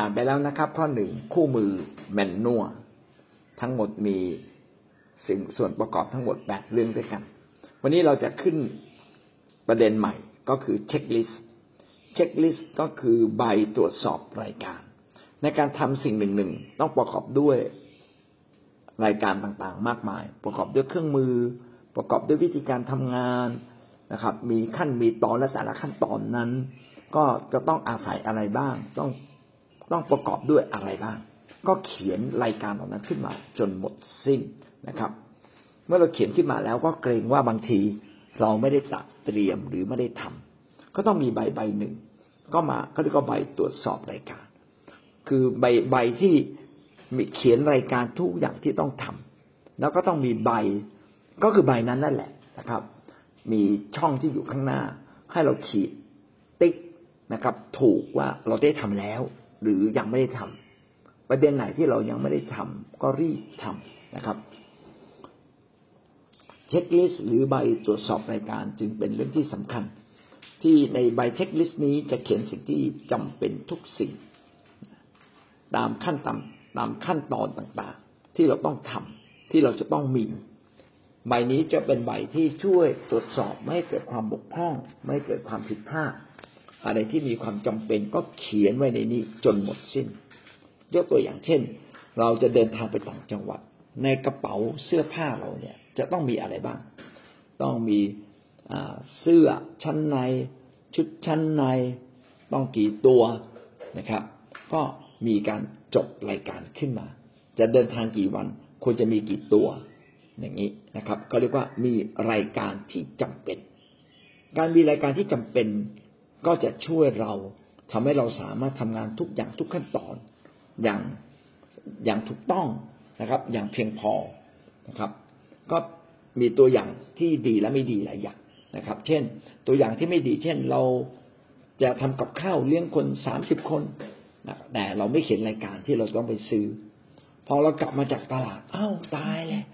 ผ่านไปแล้วนะครับ ข้อหนึ่งคู่มือ manual ทั้งหมดมีสิ่งส่วนประกอบทั้งหมดแปดเรื่องด้วยกัน วันนี้เราจะขึ้นประเด็นใหม่ก็คือ checklist checklist ก็คือใบตรวจสอบรายการ ในการทำสิ่งหนึ่งหนึ่งต้องประกอบด้วยรายการต่างๆ มากมาย ประกอบด้วยเครื่องมือ ประกอบด้วยวิธีการทำงานนะครับ มีขั้นมีตอนและแต่ละขั้นตอนนั้น ก็จะต้องอาศัยอะไรบ้าง ต้อง ต้องประกอบด้วยอะไรบ้าง ก็เขียนรายการเหล่านั้นขึ้นมาจนหมดสิ้นนะครับ เมื่อเราเขียนขึ้นมาแล้วก็เกรงว่าบางทีเราไม่ได้ตัดเตรียมหรือไม่ได้ทำก็ต้องมีใบใบหนึ่ง ก็มาเขาเรียกว่าใบตรวจสอบรายการ คือใบใบที่มีเขียนรายการทุกอย่างที่ต้องทำแล้วก็ต้องมีใบก็คือใบนั้นนั่นแหละนะครับ มีช่องที่อยู่ข้างหน้า ให้เราขีดติ๊กนะครับ ถูกว่าเราได้ทำแล้ว หรือยังไม่ได้ทำประเด็นไหนที่เรายังไม่ได้ทำก็รีบทำนะครับ เช็คลิสต์หรือใบตรวจสอบรายการจึงเป็นเรื่องที่สำคัญ ที่ในใบเช็คลิสต์นี้จะเขียนสิ่งที่จำเป็นทุกสิ่ง ตามขั้นตามตามขั้นตอนต่างๆ ที่เราต้องทำที่เราจะต้องมีใบนี้จะเป็นใบที่ช่วยตรวจสอบไม่เกิดความบกพร่อง ไม่เกิดความผิดพลาด อะไรที่มีความจำเป็นก็เขียนไว้ในนี้จนหมดสิ้น ยกตัวอย่างเช่น เราจะเดินทางไปต่างจังหวัด ในกระเป๋าเสื้อผ้าเราเนี่ย จะต้องมีอะไรบ้าง ต้องมีเสื้อชั้นใน ชุดชั้นใน ต้องกี่ตัวนะครับ ก็มีการจดรายการขึ้นมา จะเดินทางกี่วันควรจะมีกี่ตัวอย่างนี้นะครับก็เรียกว่ามีรายการที่จำเป็น การมีรายการที่จำเป็น ก็จะช่วยเราทำให้เราสามารถทำงานทุกอย่างทุกขั้นตอนอย่างอย่างถูกต้องนะครับ อย่างเพียงพอนะครับ ก็มีตัวอย่างที่ดีและไม่ดีหลายอย่างนะครับ เช่น ตัวอย่างที่ไม่ดี เช่น เราจะทำกับข้าวเลี้ยงคนสามสิบคนแต่เราไม่เขียนรายการที่เราต้องไปซื้อ พอเรากลับมาจากตลาดอ้าวตายเลย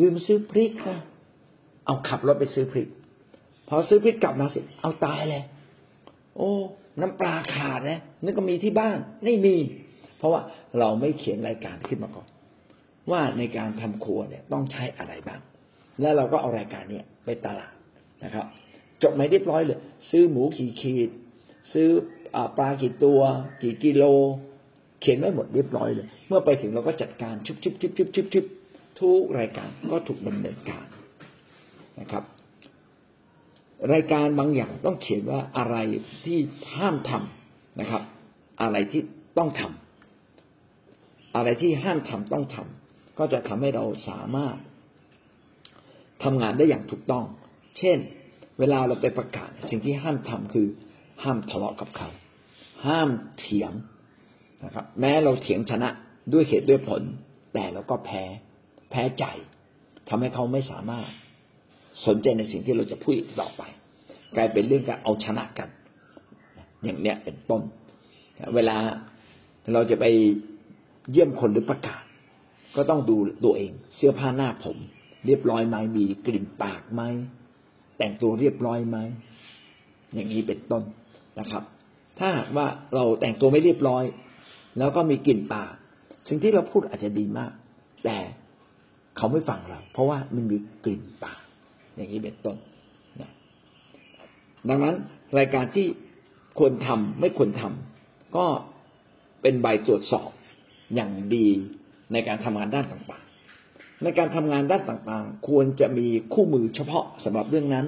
ลืมซื้อพริกค่ะเอาขับรถไปซื้อพริก พอซื้อพริกกลับมาสิเอาตายเลยโอ้ น้ำปลาขาดนะนึกก็มีที่บ้านไม่มี เพราะว่าเราไม่เขียนรายการขึ้นมาก่อน ว่าในการทำครัวเนี่ยต้องใช้อะไรบ้าง แล้วเราก็เอารายการเนี่ยไปตลาดนะครับจบไม่เรียบร้อยเลย ซื้อหมูกี่ขีด ซื้อปลากี่ตัว กี่กิโล เขียนไว้หมดเรียบร้อยเลย เมื่อไปถึงเราก็จัดการชุบชุบชุบชุบชุบชุบทุกรายการก็ถูกดำเนินการนะครับ รายการบางอย่างต้องเขียนว่าอะไรที่ห้ามทำนะครับ อะไรที่ต้องทำอะไรที่ห้ามทำต้องทำก็จะทำให้เราสามารถทำงานได้อย่างถูกต้อง เช่น เวลาเราไปประกาศ สิ่งที่ห้ามทำคือ ห้ามทะเลาะกับใครห้ามเถียงนะครับ แม้เราเถียงชนะด้วยเหตุด้วยผล แต่เราก็แพ้ แพ้ใจทำให้เขาไม่สามารถ สนใจในสิ่งที่เราจะพูดต่อไป กลายเป็นเรื่องการเอาชนะกัน อย่างเนี้ยเป็นต้น เวลาเราจะไปเยี่ยมคนหรือประกาศ ก็ต้องดูตัวเอง เสื้อผ้าหน้าผม เรียบร้อยไหมมีกลิ่นปากไหมแต่งตัวเรียบร้อยไหมอย่างนี้เป็นต้นนะครับ ถ้าว่าเราแต่งตัวไม่เรียบร้อย แล้วก็มีกลิ่นปากสิ่งที่เราพูดอาจจะดีมาก แต่เขาไม่ฟังเราเพราะว่ามันมีกลิ่นปาก อย่างนี้เป็นต้นนะดังนั้นรายการที่ควรทำไม่ควรทำก็เป็นใบตรวจสอบอย่างดีในการทำงานด้านต่างๆ ในการทำงานด้านต่างๆ ควรจะมีคู่มือเฉพาะสำหรับเรื่องนั้น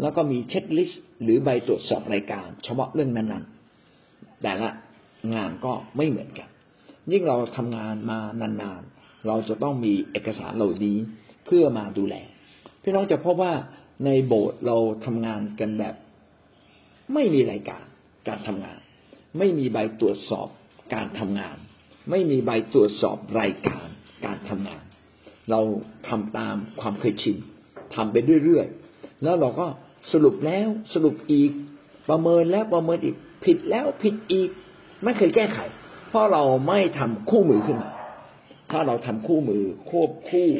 แล้วก็มีเช็คลิสต์หรือใบตรวจสอบรายการเฉพาะเรื่องนั้นๆ แต่ละงานก็ไม่เหมือนกัน ยิ่งเราทำงานมานานๆ เราจะต้องมีเอกสารเหล่านี้เพื่อมาดูแล พี่น้องจะพบว่าในโบสถ์เราทำงานกันแบบ ไม่มีรายการการทำงาน ไม่มีใบตรวจสอบการทำงาน ไม่มีใบตรวจสอบรายการการทำงาน เราทำตามความเคยชินทำไปเรื่อยๆแล้วเราก็สรุปแล้วสรุปอีก ประเมินแล้วประเมินอีก ผิดแล้วผิดอีก ไม่เคยแก้ไข เพราะเราไม่ทำคู่มือขึ้นมาถ้าเราทำคู่มือควบคู่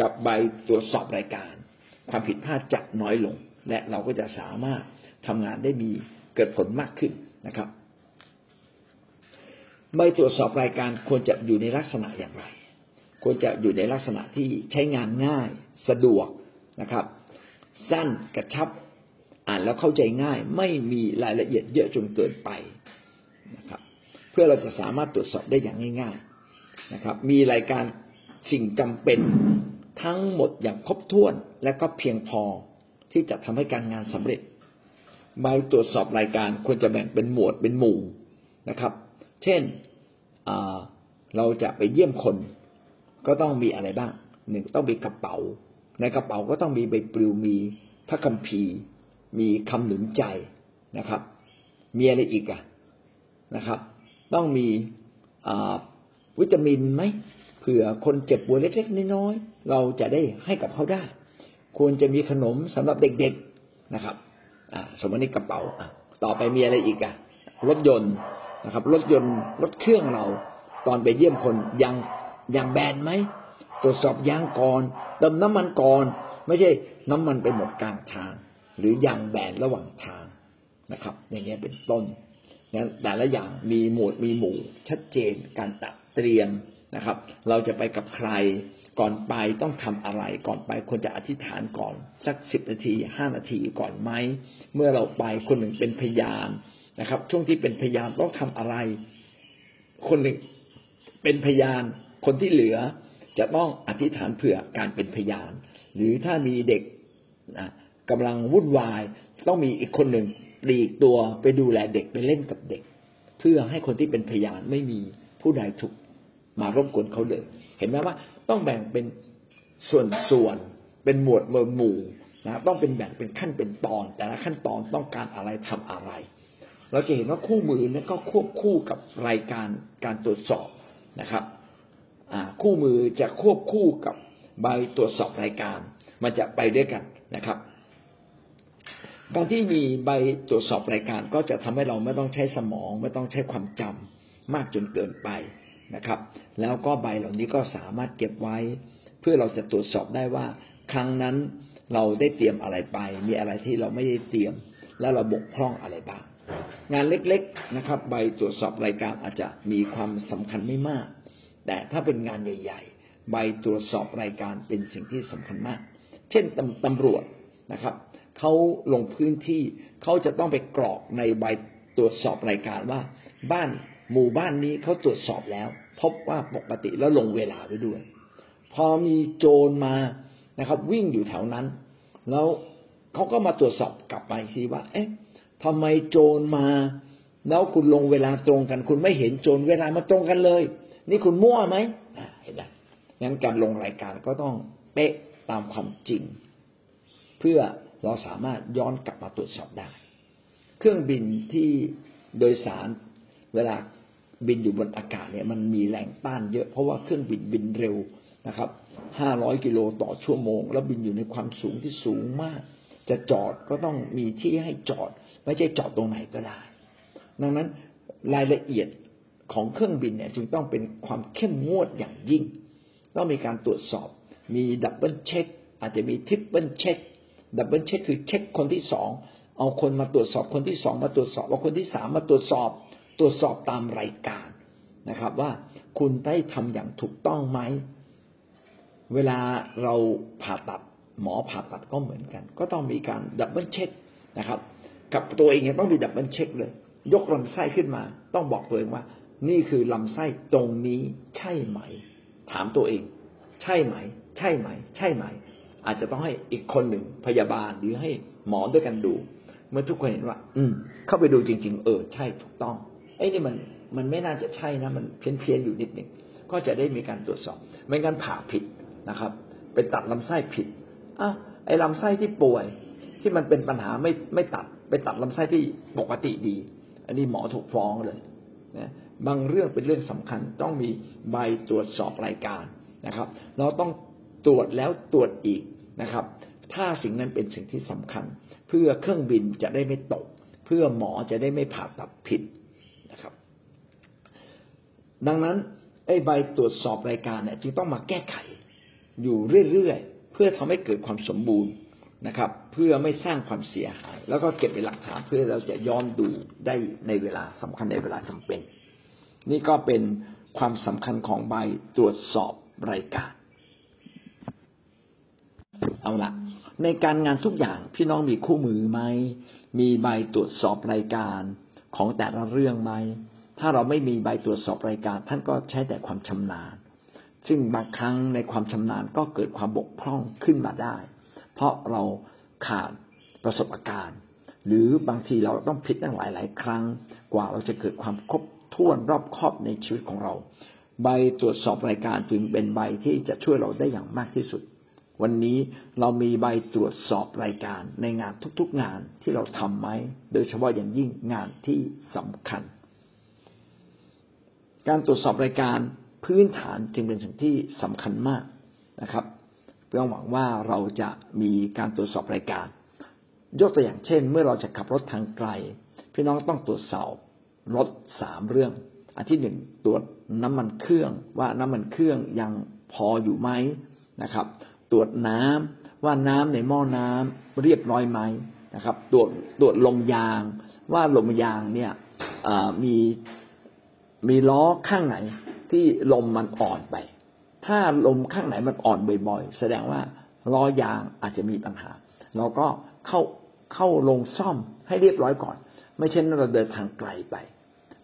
กับใบตรวจสอบรายการ ความผิดพลาดจะน้อยลง และเราก็จะสามารถทำงานได้มีเกิดผลมากขึ้นนะครับใบตรวจสอบรายการควรจะอยู่ในลักษณะอย่างไร ควรจะอยู่ในลักษณะที่ใช้งานง่าย สะดวกนะครับ สั้นกระชับอ่านแล้วเข้าใจง่าย ไม่มีรายละเอียดเยอะจนเกินไปนะครับ เพื่อเราจะสามารถตรวจสอบได้อย่างง่าย ๆนะครับ มีรายการสิ่งจำเป็น ทั้งหมดอย่างครบถ้วนและก็เพียงพอที่จะทำให้การงานสำเร็จใบตรวจสอบรายการควรจะแบ่งเป็นหมวดเป็นหมู่นะครับ เช่นเราจะไปเยี่ยมคนก็ต้องมีอะไรบ้างหนึ่งต้องมีกระเป๋า ในกระเป๋าก็ต้องมีใบปลิวมีพระคัมภีร์ มีคำหนุนใจนะครับ มีอะไรอีกอะนะครับ ต้องมีวิตามินไหม เผื่อคนเจ็บป่วยเล็กๆน้อยๆเราจะได้ให้กับเขาได้ ควรจะมีขนมสำหรับเด็กๆนะครับสมมตินี่กระเป๋าต่อไปมีอะไรอีกอะรถยนต์นะครับ รถยนต์รถเครื่องเรา ตอนไปเยี่ยมคนยางยางแบนไหมตรวจสอบยางก่อนเติมน้ำมันก่อน ไม่ใช่น้ำมันไปหมดกลางทาง หรือยางแบนระหว่างทางนะครับ อย่างเงี้ยเป็นต้นนั้นแต่ละอย่างมีหมวดมีหมู่ชัดเจนการตัดเตรียม นะครับ เราจะไปกับใครก่อนไปต้องทำอะไรก่อนไปควรจะอธิษฐานก่อนสักสิบนาทีห้านาทีก่อนไหมเมื่อเราไปคนหนึ่งเป็นพยานนะครับ ช่วงที่เป็นพยานต้องทำอะไร คนหนึ่งเป็นพยาน คนที่เหลือจะต้องอธิษฐานเผื่อการเป็นพยาน หรือถ้ามีเด็กนะกำลังวุ่นวาย ต้องมีอีกคนหนึ่งปลีกตัวไปดูแลเด็กไปเล่นกับเด็ก เพื่อให้คนที่เป็นพยานไม่มีผู้ใดถูก มารบกวนเขาเลย เห็นไหมว่าต้องแบ่งเป็นส่วนๆเป็นหมวดหมู่หมู่นะต้องเป็นแบ่งเป็นขั้นเป็นตอน แต่ละขั้นตอนต้องการอะไรทำอะไร เราจะเห็นว่าคู่มือนี่ก็ควบคู่กับรายการการตรวจสอบนะครับคู่มือจะควบคู่กับใบตรวจสอบรายการ มันจะไปด้วยกันนะครับ การที่มีใบตรวจสอบรายการก็จะทำให้เราไม่ต้องใช้สมอง ไม่ต้องใช้ความจำมากจนเกินไป นะครับ แล้วก็ใบเหล่านี้ก็สามารถเก็บไว้ เพื่อเราจะตรวจสอบได้ว่า ครั้งนั้นเราได้เตรียมอะไรไป มีอะไรที่เราไม่ได้เตรียม และเราบกพร่องอะไรบ้างงานเล็กๆนะครับ ใบตรวจสอบรายการอาจจะมีความสำคัญไม่มาก แต่ถ้าเป็นงานใหญ่ ๆ ใบตรวจสอบรายการเป็นสิ่งที่สำคัญมาก เช่นตำตำรวจนะครับเขาลงพื้นที่เขาจะต้องไปกรอกในใบตรวจสอบรายการว่า บ้าน หมู่บ้านนี้เขาตรวจสอบแล้ว พบว่าปกติแล้วลงเวลาไว้ด้วย พอมีโจรมานะครับ วิ่งอยู่แถวนั้น แล้วเขาก็มาตรวจสอบกลับไปทีว่า เอ๊ะทำไมโจรมา แล้วคุณลงเวลาตรงกัน คุณไม่เห็นโจรเวลามาตรงกันเลย นี่คุณมั่วไหมเห็นไหมงั้นการลงรายการก็ต้องเป๊ะตามความจริง เพื่อเราสามารถย้อนกลับมาตรวจสอบได้ เครื่องบินที่โดยสาร เวลาบินอยู่บนอากาศเนี่ยมันมีแรงต้านเยอะเพราะว่าเครื่องบินบินเร็วนะครับห้าร้อยกิโลต่อชั่วโมง แล้วบินอยู่ในความสูงที่สูงมาก จะจอดก็ต้องมีที่ให้จอด ไม่ใช่จอดตรงไหนก็ได้ ดังนั้นรายละเอียดของเครื่องบินเนี่ยจึงต้องเป็นความเข้มงวดอย่างยิ่ง ต้องมีการตรวจสอบ มี double check อาจจะมี triple check double check คือเช็คคนที่สอง เอาคนมาตรวจสอบคนที่สองมาตรวจสอบ เอาคนที่สามมาตรวจสอบ ตรวจสอบตามรายการนะครับ ว่าคุณได้ทำอย่างถูกต้องไหม เวลาเราผ่าตัดหมอผ่าตัดก็เหมือนกัน ก็ต้องมีการ double check นะครับ กับตัวเองต้องมี double check เลย ยกลำไส้ขึ้นมา ต้องบอกตัวเองว่า นี่คือลำไส้ตรงนี้ใช่ไหม ถามตัวเอง ใช่ไหม ใช่ไหม ใช่ไหม อาจจะต้องให้อีกคนหนึ่งพยาบาลหรือให้หมอด้วยกันดู เมื่อทุกคนเห็นว่า อืม เข้าไปดูจริง ๆ เออ ใช่ถูกต้อง ไอ้นี่มันมันไม่น่าจะใช่นะ มันเพี้ยนเพียนอยู่นิดหนึ่งก็จะได้มีการตรวจสอบ ไม่งั้นผ่าผิดนะครับ ไปตัดลำไส้ผิดอะไอ้ลำไส้ที่ป่วย ที่มันเป็นปัญหาไม่ไม่ตัด ไปตัดลำไส้ที่ปกติดี อันนี้หมอถูกฟ้องเลยนะบางเรื่องเป็นเรื่องสำคัญต้องมีใบตรวจสอบรายการนะครับ เราต้องตรวจแล้วตรวจอีกนะครับ ถ้าสิ่งนั้นเป็นสิ่งที่สำคัญ เพื่อเครื่องบินจะได้ไม่ตก เพื่อหมอจะได้ไม่ผ่าตัดผิด ดังนั้นไอ้ใบตรวจสอบรายการเนี่ยจึงต้องมาแก้ไขอยู่เรื่อยๆเพื่อทำให้เกิดความสมบูรณ์นะครับ เพื่อไม่สร้างความเสียหาย แล้วก็เก็บเป็นหลักฐานเพื่อเราจะย้อนดูได้ในเวลาสำคัญในเวลาจำเป็น นี่ก็เป็นความสำคัญของใบตรวจสอบรายการ เอาละในการงานทุกอย่างพี่น้องมีคู่มือไหมมีใบตรวจสอบรายการของแต่ละเรื่องไหม ถ้าเราไม่มีใบตรวจสอบรายการ ท่านก็ใช้แต่ความชำนาญ ซึ่งบางครั้งในความชำนาญก็เกิดความบกพร่องขึ้นมาได้ เพราะเราขาดประสบการณ์ หรือบางทีเราต้องผิดตั้งหลายหลายครั้ง กว่าเราจะเกิดความครบถ้วนรอบครอบในชีวิตของเรา ใบตรวจสอบรายการจึงเป็นใบที่จะช่วยเราได้อย่างมากที่สุด วันนี้เรามีใบตรวจสอบรายการในงานทุกๆงานที่เราทำไหมโดยเฉพาะอย่างยิ่งงานที่สำคัญ การตรวจสอบรายการพื้นฐานจึงเป็นสิ่งที่สำคัญมากนะครับเพื่อหวังว่าเราจะมีการตรวจสอบรายการ ยกตัวอย่างเช่น เมื่อเราจะขับรถทางไกล พี่น้องต้องตรวจสอบรถสามเรื่อง อันที่หนึ่งตรวจน้ำมันเครื่องว่าน้ำมันเครื่องยังพออยู่ไหมนะครับ ตรวจน้ำว่าน้ำในหม้อน้ำเรียบร้อยไหมนะครับ ตรวจตรวจลมยางว่าลมยางเนี่ยมี มีล้อข้างไหนที่ลมมันอ่อนไป ถ้าลมข้างไหนมันอ่อนบ่อยๆ แสดงว่าล้อยางอาจจะมีปัญหา เราก็เข้าเข้าลงซ่อมให้เรียบร้อยก่อน ไม่เช่นเราเดินทางไกลไป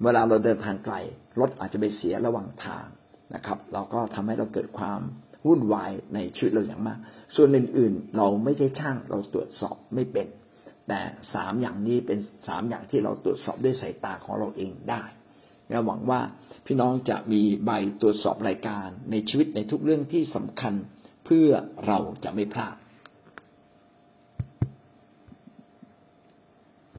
เวลาเราเดินทางไกลรถอาจจะไปเสียระหว่างทางนะครับ เราก็ทำให้เราเกิดความวุ่นวายในชีวิตเราอย่างมาก ส่วนอื่นๆ เราไม่ได้ช่างเราตรวจสอบไม่เป็น แต่สามอย่างนี้เป็นสามอย่างที่เราตรวจสอบด้วยสายตาของเราเองได้ และหวังว่าพี่น้องจะมีใบตรวจสอบรายการในชีวิตในทุกเรื่องที่สำคัญ เพื่อเราจะไม่พลาด